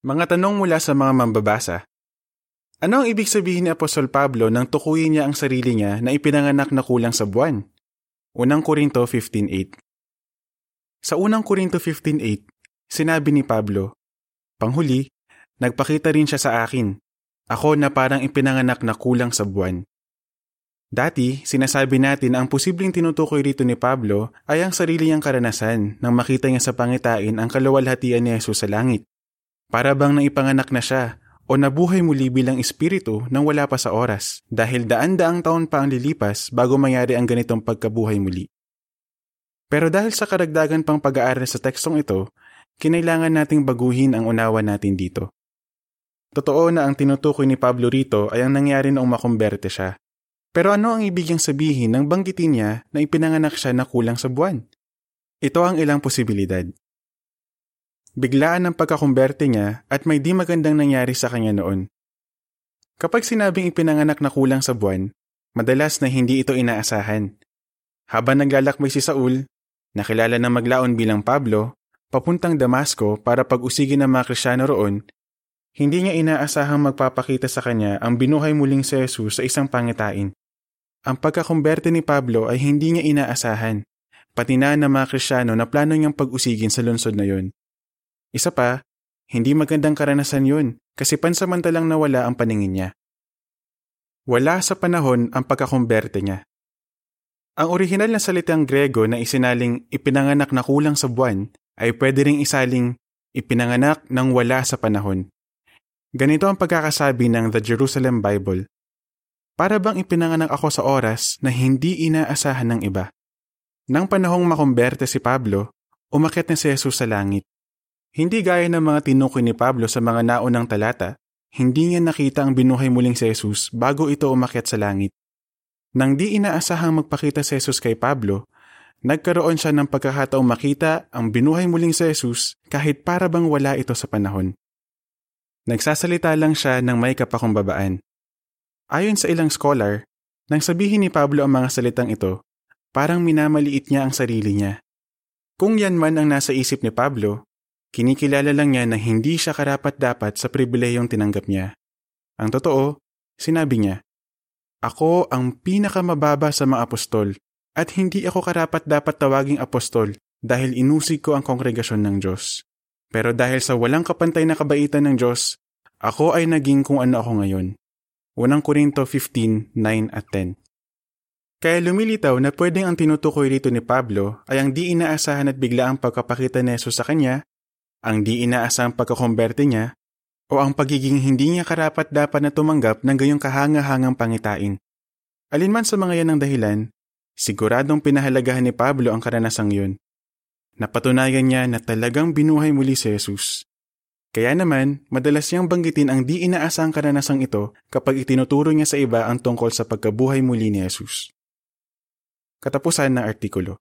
Mga tanong mula sa mga mambabasa. Ano ang ibig sabihin ni Apostol Pablo nang tukuyin niya ang sarili niya na ipinanganak na kulang sa buwan? Unang Korinto 15.8 Sa unang Korinto 15.8, sinabi ni Pablo, Panghuli, nagpakita rin siya sa akin, ako na parang ipinanganak na kulang sa buwan. Dati, sinasabi natin na ang posibleng tinutukoy rito ni Pablo ay ang sarili niyang karanasan nang makita niya sa pangitain ang kaluwalhatian ni Jesus sa langit. Para bang naipanganak na siya o nabuhay muli bilang espiritu nang wala pa sa oras dahil daan-daang taon pa ang lilipas bago mangyari ang ganitong pagkabuhay muli. Pero dahil sa karagdagan pang pag-aaral sa tekstong ito, kinailangan nating baguhin ang unawa natin dito. Totoo na ang tinutukoy ni Pablo rito ay ang nangyari noong makumberte siya. Pero ano ang ibig sabihin ng banggitin niya na ipinanganak siya na kulang sa buwan? Ito ang ilang posibilidad. Biglaan ang pagkakumberte niya at may di magandang nangyari sa kanya noon. Kapag sinabing ipinanganak na kulang sa buwan, madalas na hindi ito inaasahan. Habang naglalakbay si Saul, nakilala na maglaon bilang Pablo, papuntang Damasco para pag-usigin ng mga Krisyano roon, hindi niya inaasahang magpapakita sa kanya ang binuhay muling si Jesus sa isang pangitain. Ang pagkakumberte ni Pablo ay hindi niya inaasahan, pati na ng mga Krisyano na plano niyang pag-usigin sa lungsod na yon. Isa pa, hindi magandang karanasan yun kasi pansamantalang nawala ang paningin niya. Wala sa panahon ang pagkakumberte niya. Ang orihinal na salitang Grego na isinaling ipinanganak na kulang sa buwan ay pwede ring isaling ipinanganak ng wala sa panahon. Ganito ang pagkakasabi ng The Jerusalem Bible. Para bang ipinanganak ako sa oras na hindi inaasahan ng iba. Nang panahong makumberte si Pablo, umakit na si Jesus sa langit. Hindi gaya ng mga tinukoy ni Pablo sa mga naunang talata, hindi niya nakita ang binuhay muling si Jesus bago ito umakyat sa langit. Nang di inaasahang magpakita si Jesus kay Pablo, nagkaroon siya ng pagkakataong makita ang binuhay muling si Jesus kahit para bang wala ito sa panahon. Nagsasalita lang siya ng may kapakumbabaan. Ayon sa ilang scholar, nang sabihin ni Pablo ang mga salitang ito, parang minamaliit niya ang sarili niya. Kung yan man ang nasa isip ni Pablo, Kinikilala lang niya na hindi siya karapat-dapat sa pribilehiyong tinanggap niya. Ang totoo, sinabi niya, Ako ang pinakamababa sa mga apostol at hindi ako karapat-dapat tawaging apostol dahil inusig ko ang kongregasyon ng Diyos. Pero dahil sa walang kapantay na kabaitan ng Diyos, ako ay naging kung ano ako ngayon. Unang Korinto 15:9 at 10. Kaya lumilitaw na pwedeng ang tinutukoy rito ni Pablo ay ang di inaasahan at biglaang pagkapakita ni Jesus sa kanya ang di inaasang pagkakomberte niya, o ang pagiging hindi niya karapat dapat na tumanggap ng gayong kahangahangang pangitain. Alinman sa mga yan ang dahilan, siguradong pinahalagahan ni Pablo ang karanasang yun. Napatunayan niya na talagang binuhay muli si Jesus. Kaya naman, madalas niyang banggitin ang di inaasang karanasang ito kapag itinuturo niya sa iba ang tungkol sa pagkabuhay muli ni Jesus. Katapusan ng artikulo.